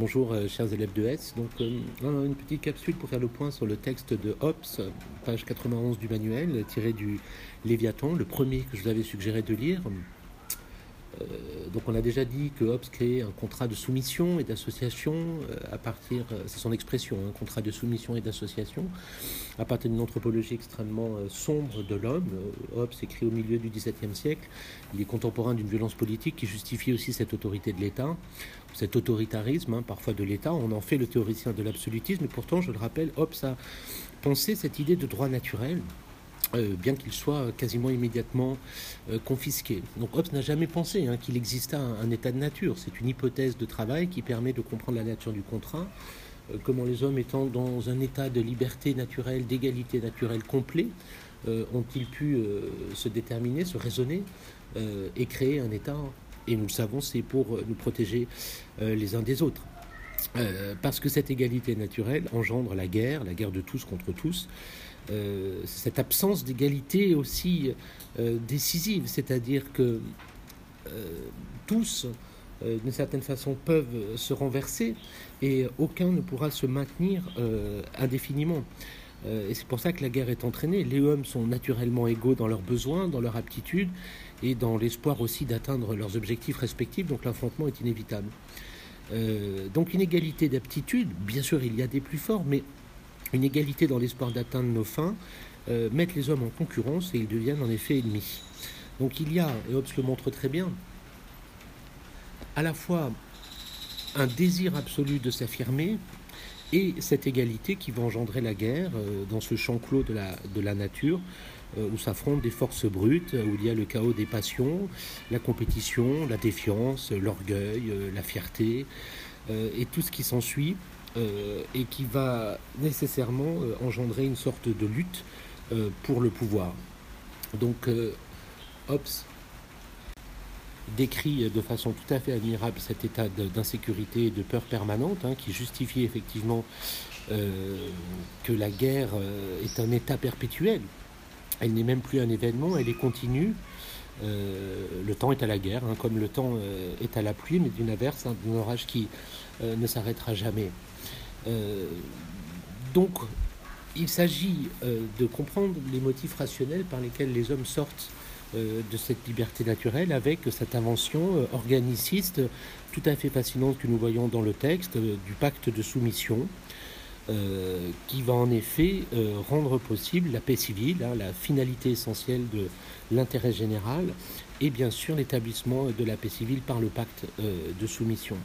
Bonjour euh, chers élèves de S. Donc euh, une petite capsule pour faire le point sur le texte de Hobbes, page 91 du manuel, tiré du Léviathan, le premier que je vous avais suggéré de lire. Euh, donc on a déjà dit que Hobbes crée un contrat de soumission et d'association euh, à partir, euh, c'est son expression, un contrat de soumission et d'association à partir d'une anthropologie extrêmement sombre de l'homme. Hobbes écrit au milieu du XVIIe siècle. Il est contemporain d'une violence politique qui justifie aussi cette autorité de l'État, cet autoritarisme hein, parfois de l'État. On en fait le théoricien de l'absolutisme, et pourtant, je le rappelle, Hobbes a pensé cette idée de droit naturel euh, bien qu'il soit quasiment immédiatement euh, confisqué. Donc Hobbes n'a jamais pensé hein, qu'il exista un, état de nature. C'est une hypothèse de travail qui permet de comprendre la nature du contrat, euh, comment les hommes étant dans un état de liberté naturelle, d'égalité naturelle complet, ont-ils pu se déterminer, se raisonner et créer un état. Et nous le savons, c'est pour nous protéger les uns des autres. parce que cette égalité naturelle engendre la guerre, la guerre de tous contre tous, euh, cette absence d'égalité aussi euh, décisive, c'est-à-dire que euh, tous, d'une certaine façon, peuvent se renverser et aucun ne pourra se maintenir indéfiniment. et c'est pour ça que la guerre est entraînée. Les hommes sont naturellement égaux dans leurs besoins, dans leurs aptitudes et dans l'espoir aussi d'atteindre leurs objectifs respectifs, donc l'affrontement est inévitable. donc une égalité d'aptitude, bien sûr il y a des plus forts, mais une égalité dans l'espoir d'atteindre nos fins, euh, mettent les hommes en concurrence et ils deviennent en effet ennemis. Donc il y a, et Hobbes le montre très bien, à la fois un désir absolu de s'affirmer et cette égalité qui va engendrer la guerre euh, dans ce champ clos de la, nature euh, où s'affrontent des forces brutes, où il y a le chaos des passions, la compétition, la défiance, l'orgueil, la fierté et tout ce qui s'ensuit. Euh, et qui va nécessairement euh, engendrer une sorte de lutte euh, pour le pouvoir. Donc Hobbes décrit de façon tout à fait admirable cet état d'insécurité et de peur permanente hein, qui justifie effectivement que la guerre est un état perpétuel. Elle n'est même plus un événement, elle est continue. le temps est à la guerre, hein, comme le temps est à la pluie, mais d'une averse, hein, d'un orage qui ne s'arrêtera jamais. Euh, donc, il s'agit euh, de comprendre les motifs rationnels par lesquels les hommes sortent euh, de cette liberté naturelle avec cette invention organiciste tout à fait fascinante que nous voyons dans le texte du pacte de soumission. qui va en effet rendre possible la paix civile, hein, la finalité essentielle de l'intérêt général, et bien sûr l'établissement de la paix civile par le pacte de soumission.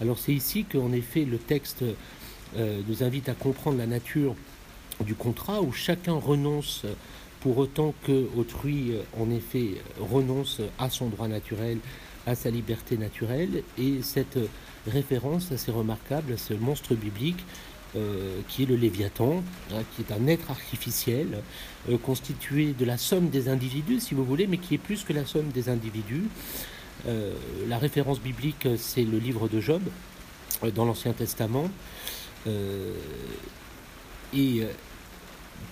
Alors c'est ici qu'en effet le texte euh, nous invite à comprendre la nature du contrat où chacun renonce pour autant que autrui, euh, en effet, renonce à son droit naturel, à sa liberté naturelle. Et cette référence assez remarquable à ce monstre biblique euh, qui est le Léviathan, hein, qui est un être artificiel constitué de la somme des individus, si vous voulez, mais qui est plus que la somme des individus. la référence biblique, c'est le livre de Job dans l'Ancien Testament. Euh, et euh,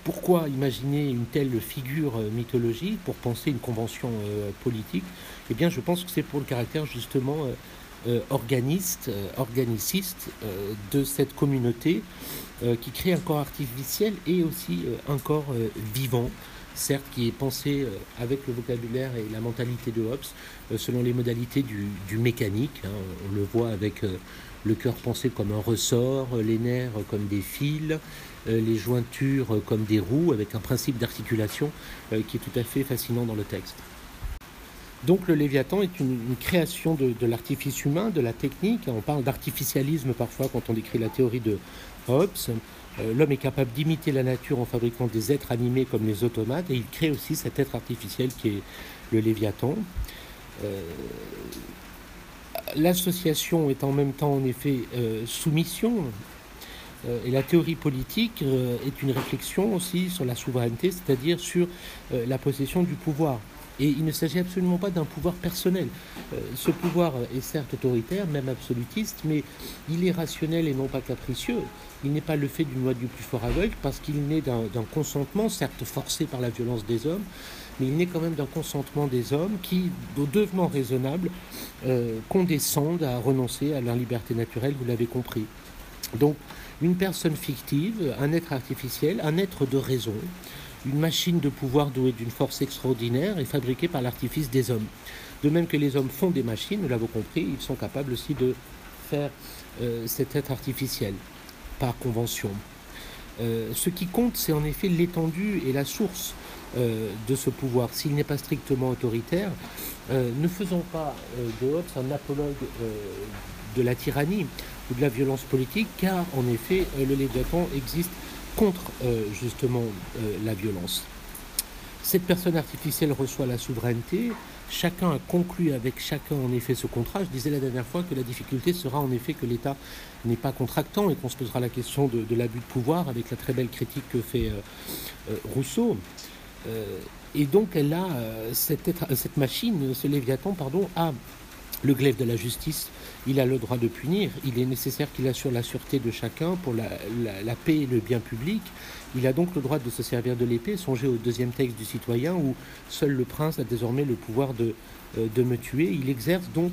pourquoi imaginer une telle figure euh, mythologique pour penser une convention politique? Eh bien, je pense que c'est pour le caractère justement organiste, organiciste de cette communauté qui crée un corps artificiel et aussi un corps vivant, certes qui est pensé avec le vocabulaire et la mentalité de Hobbes selon les modalités du, mécanique. Hein. on le voit avec le cœur pensé comme un ressort, les nerfs comme des fils, euh, les jointures comme des roues, avec un principe d'articulation euh, qui est tout à fait fascinant dans le texte. Donc le Léviathan est une, création de, l'artifice humain, de la technique. On parle d'artificialisme parfois quand on décrit la théorie de Hobbes. Euh, l'homme est capable d'imiter la nature en fabriquant des êtres animés comme les automates et il crée aussi cet être artificiel qui est le Léviathan l'association est en même temps en effet euh, soumission. Euh, et la théorie politique euh, est une réflexion aussi sur la souveraineté, c'est-à-dire sur la possession du pouvoir. Et il ne s'agit absolument pas d'un pouvoir personnel. ce pouvoir est certes autoritaire, même absolutiste, mais il est rationnel et non pas capricieux. Il n'est pas le fait d'une loi du plus fort aveugle parce qu'il naît d'un consentement, certes forcé par la violence des hommes, mais il naît quand même d'un consentement des hommes qui, au devenant raisonnable, euh, condescendent à renoncer à leur liberté naturelle, vous l'avez compris. Donc, une personne fictive, un être artificiel, un être de raison, une machine de pouvoir douée d'une force extraordinaire est fabriquée par l'artifice des hommes. De même que les hommes font des machines, nous l'avons compris, ils sont capables aussi de faire euh, cet être artificiel par convention. Euh, ce qui compte, c'est en effet l'étendue et la source euh, de ce pouvoir. S'il n'est pas strictement autoritaire, ne faisons pas de Hobbes un apologue de la tyrannie ou de la violence politique, car en effet, le Léviathan existe contre justement la violence. Cette personne artificielle reçoit la souveraineté, Chacun a conclu avec chacun en effet ce contrat. Je disais la dernière fois que la difficulté sera en effet que l'État n'est pas contractant et qu'on se posera la question de, l'abus de pouvoir avec la très belle critique que fait euh, euh, Rousseau. Euh, et donc elle a cette, cette, machine, ce Léviathan, pardon, a le glaive de la justice, il a le droit de punir, il est nécessaire qu'il assure la sûreté de chacun pour la, paix et le bien public. Il a donc le droit de se servir de l'épée. Songez au deuxième texte du citoyen où seul le prince a désormais le pouvoir de, euh, me tuer. Il exerce donc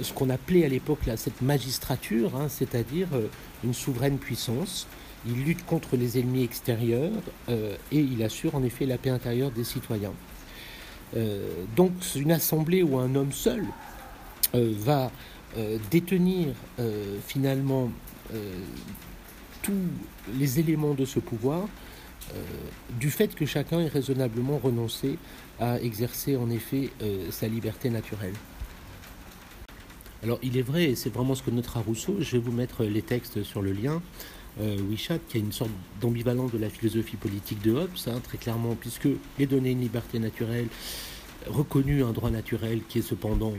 ce qu'on appelait à l'époque cette magistrature, hein, c'est-à-dire euh, une souveraine puissance. Il lutte contre les ennemis extérieurs euh, et il assure en effet la paix intérieure des citoyens. donc une assemblée où un homme seul va euh, détenir euh, finalement euh, tous les éléments de ce pouvoir du fait que chacun ait raisonnablement renoncé à exercer en effet sa liberté naturelle. Alors il est vrai, et c'est vraiment ce que notera Rousseau, je vais vous mettre les textes sur le lien, euh, qui a une sorte d'ambivalence de la philosophie politique de Hobbes, hein, très clairement, puisque les données une liberté naturelle, reconnu un droit naturel qui est cependant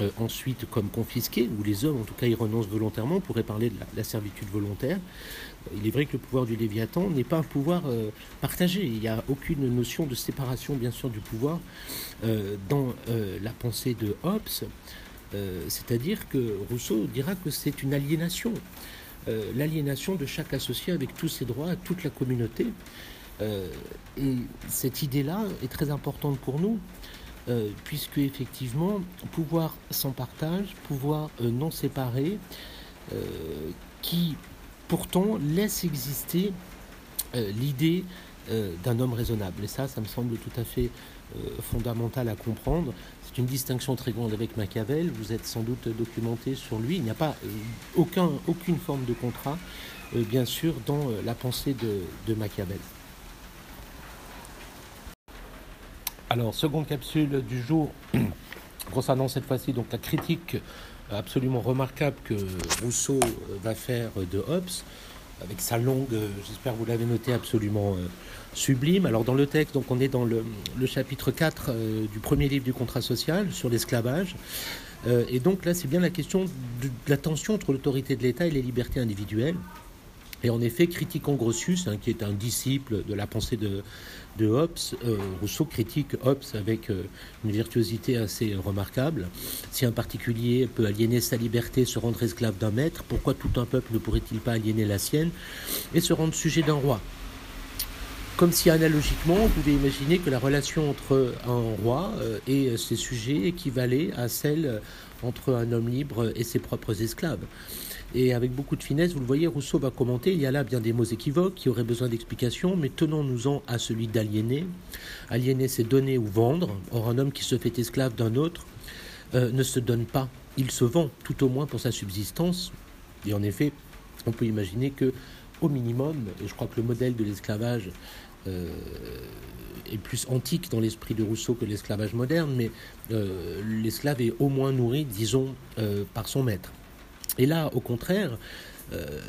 euh, ensuite comme confisqué, ou les hommes en tout cas y renoncent volontairement, on pourrait parler de la, servitude volontaire. Il est vrai que le pouvoir du Léviathan n'est pas un pouvoir euh, partagé. Il n'y a aucune notion de séparation, bien sûr, du pouvoir euh, dans la pensée de Hobbes. C'est-à-dire que Rousseau dira que c'est une aliénation. L'aliénation de chaque associé avec tous ses droits à toute la communauté. et cette idée-là est très importante pour nous euh, puisque effectivement, pouvoir sans partage, pouvoir euh, non séparé, euh, qui pourtant laisse exister l'idée d'un homme raisonnable. Et ça, ça me semble tout à fait fondamental à comprendre. C'est une distinction très grande avec Machiavel. Vous êtes sans doute documenté sur lui. Il n'y a pas aucun, aucune forme de contrat, bien sûr, dans la pensée de Machiavel. Alors, seconde capsule du jour, concernant cette fois-ci donc la critique absolument remarquable que Rousseau va faire de Hobbes, avec sa longue, j'espère vous l'avez noté, absolument euh, sublime. Alors dans le texte, donc on est dans le, chapitre 4 euh, du premier livre du contrat social sur l'esclavage. Euh, et donc là, c'est bien la question de la tension entre l'autorité de l'État et les libertés individuelles. Et en effet, critiquant Grotius, hein, qui est un disciple de la pensée de, Hobbes, euh, Rousseau critique Hobbes avec euh, une virtuosité assez remarquable. Si un particulier peut aliéner sa liberté, se rendre esclave d'un maître, pourquoi tout un peuple ne pourrait-il pas aliéner la sienne et se rendre sujet d'un roi? Comme si analogiquement, vous pouvez imaginer que la relation entre un roi euh, et ses sujets équivalait à celle entre un homme libre et ses propres esclaves. Et avec beaucoup de finesse, vous le voyez, Rousseau va commenter, il y a là bien des mots équivoques qui auraient besoin d'explication, mais tenons-nous-en à celui d'aliéner. Aliéner, c'est donner ou vendre. Or, un homme qui se fait esclave d'un autre euh, ne se donne pas, il se vend, tout au moins pour sa subsistance. Et en effet, on peut imaginer que, au minimum, et je crois que le modèle de l'esclavage euh, est plus antique dans l'esprit de Rousseau que l'esclavage moderne, mais euh, l'esclave est au moins nourri, disons, par son maître. Et là, au contraire, euh,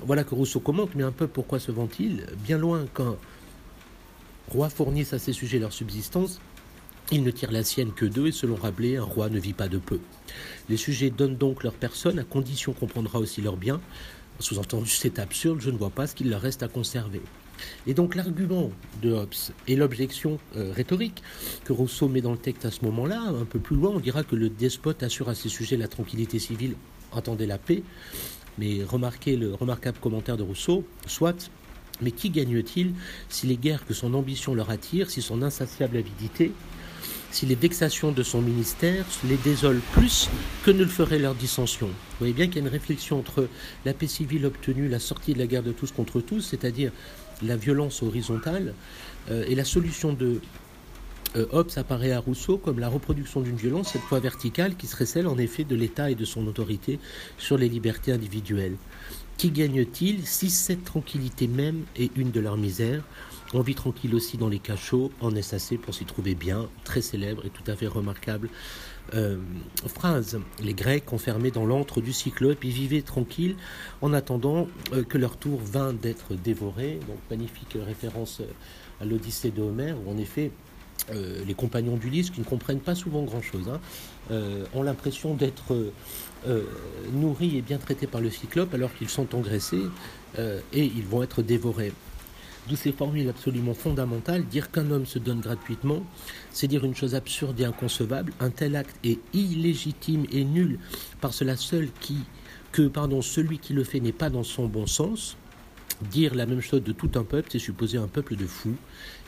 voilà que Rousseau commente, mais un peu pourquoi se vend-il Bien loin qu'un roi fournisse à ses sujets leur subsistance, il ne tire la sienne que d'eux, et selon Rabelais, un roi ne vit pas de peu. Les sujets donnent donc leur personne, à condition qu'on prendra aussi leur bien. Sous-entendu, c'est absurde, je ne vois pas ce qu'il leur reste à conserver. Et donc l'argument de Hobbes et l'objection euh, rhétorique que Rousseau met dans le texte à ce moment-là, un peu plus loin, on dira que le despote assure à ses sujets la tranquillité civile, entendez la paix, mais remarquez le remarquable commentaire de Rousseau, soit Mais qui gagne-t-il si les guerres que son ambition leur attire, si son insatiable avidité, si les vexations de son ministère les désolent plus que ne le ferait leur dissension? Vous voyez bien qu'il y a une réflexion entre la paix civile obtenue, la sortie de la guerre de tous contre tous, c'est-à-dire la violence horizontale, euh, et la solution de euh, Hobbes apparaît à Rousseau comme la reproduction d'une violence, cette fois verticale, qui serait celle en effet de l'État et de son autorité sur les libertés individuelles. Qui gagne-t-il si cette tranquillité même est une de leurs misères? On vit tranquille aussi dans les cachots, en est assez pour s'y trouver bien, très célèbre et tout à fait remarquable euh, phrase. Les Grecs enfermés dans l'antre du cyclope, ils vivaient tranquilles en attendant euh, que leur tour vint d'être dévoré. Donc magnifique référence à l'Odyssée de Homère, où en effet euh, les compagnons d'Ulysse, qui ne comprennent pas souvent grand-chose, hein, ont l'impression d'être nourris et bien traités par le cyclope alors qu'ils sont engraissés et ils vont être dévorés. D'où ces formules absolument fondamentales, dire qu'un homme se donne gratuitement, c'est dire une chose absurde et inconcevable, un tel acte est illégitime et nul par cela seul qui, que pardon, celui qui le fait n'est pas dans son bon sens. Dire la même chose de tout un peuple, c'est supposer un peuple de fous,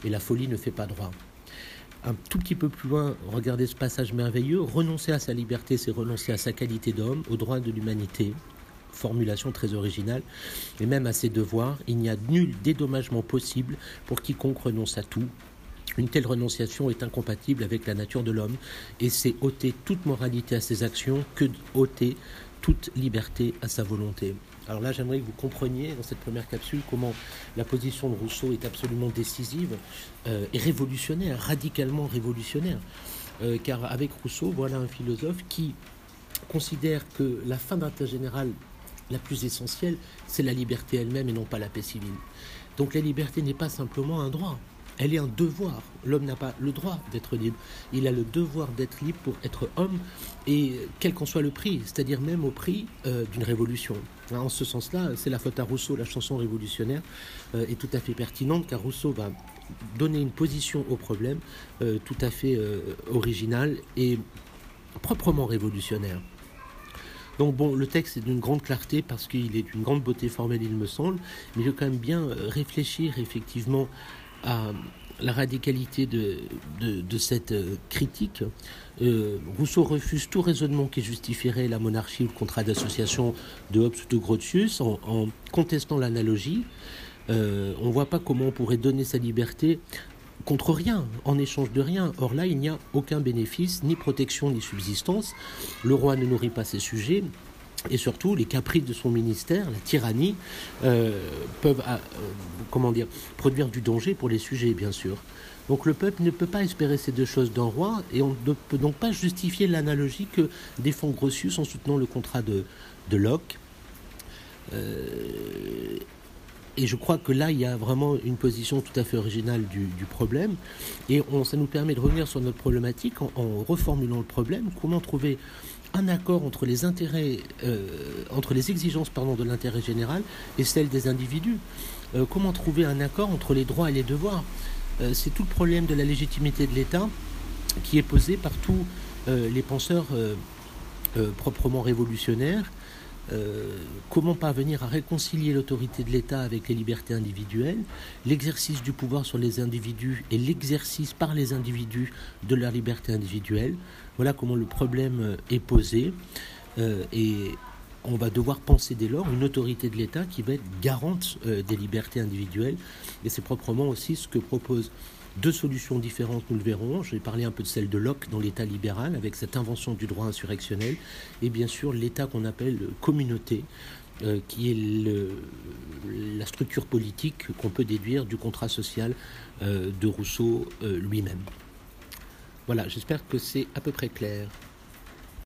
et la folie ne fait pas droit. Un tout petit peu plus loin, regardez ce passage merveilleux, renoncer à sa liberté, c'est renoncer à sa qualité d'homme, au droit de l'humanité, formulation très originale, et même à ses devoirs, il n'y a nul dédommagement possible pour quiconque renonce à tout. Une telle renonciation est incompatible avec la nature de l'homme, et c'est ôter toute moralité à ses actions que ôter toute liberté à sa volonté. Alors là, j'aimerais que vous compreniez dans cette première capsule comment la position de Rousseau est absolument décisive euh, et révolutionnaire, radicalement révolutionnaire. Euh, car avec Rousseau, voilà un philosophe qui considère que la fin d'intérêt général la plus essentielle, c'est la liberté elle-même et non pas la paix civile. Donc la liberté n'est pas simplement un droit, elle est un devoir. L'homme n'a pas le droit d'être libre, il a le devoir d'être libre pour être homme, et quel qu'en soit le prix, c'est-à-dire même au prix euh, d'une révolution. En ce sens-là, c'est la faute à Rousseau, la chanson révolutionnaire euh, est tout à fait pertinente, car Rousseau va donner une position au problème euh, tout à fait originale et proprement révolutionnaire. Donc bon, le texte est d'une grande clarté parce qu'il est d'une grande beauté formelle, il me semble, mais il faut quand même bien euh, réfléchir effectivement à la radicalité de, cette euh, critique. Euh, Rousseau refuse tout raisonnement qui justifierait la monarchie ou le contrat d'association de Hobbes ou de Grotius en, contestant l'analogie. on ne voit pas comment on pourrait donner sa liberté contre rien, en échange de rien. Or là, il n'y a aucun bénéfice, ni protection, ni subsistance. Le roi ne nourrit pas ses sujets. Et surtout, les caprices de son ministère, la tyrannie, euh, peuvent euh, comment dire, produire du danger pour les sujets, bien sûr. Donc le peuple ne peut pas espérer ces deux choses d'un roi, et on ne peut donc pas justifier l'analogie que défend Grotius en soutenant le contrat de, Locke. Euh, et je crois que là, il y a vraiment une position tout à fait originale du, problème. Et ça nous permet de revenir sur notre problématique en, reformulant le problème. Comment trouver un accord entre les intérêts, euh, entre les exigences pardon, de l'intérêt général et celles des individus euh, Comment trouver un accord entre les droits et les devoirs euh, C'est tout le problème de la légitimité de l'État qui est posé par tous les penseurs proprement révolutionnaires euh, comment parvenir à réconcilier l'autorité de l'État avec les libertés individuelles, l'exercice du pouvoir sur les individus et l'exercice par les individus de leur liberté individuelle. Voilà comment le problème euh, est posé. Euh, et on va devoir penser dès lors une autorité de l'État qui va être garante des libertés individuelles. Et c'est proprement aussi ce que propose deux solutions différentes, nous le verrons. J'ai parlé un peu de celle de Locke dans l'État libéral, avec cette invention du droit insurrectionnel, et bien sûr l'État qu'on appelle communauté, euh, qui est la structure politique qu'on peut déduire du contrat social euh, de Rousseau euh, lui-même. Voilà, j'espère que c'est à peu près clair.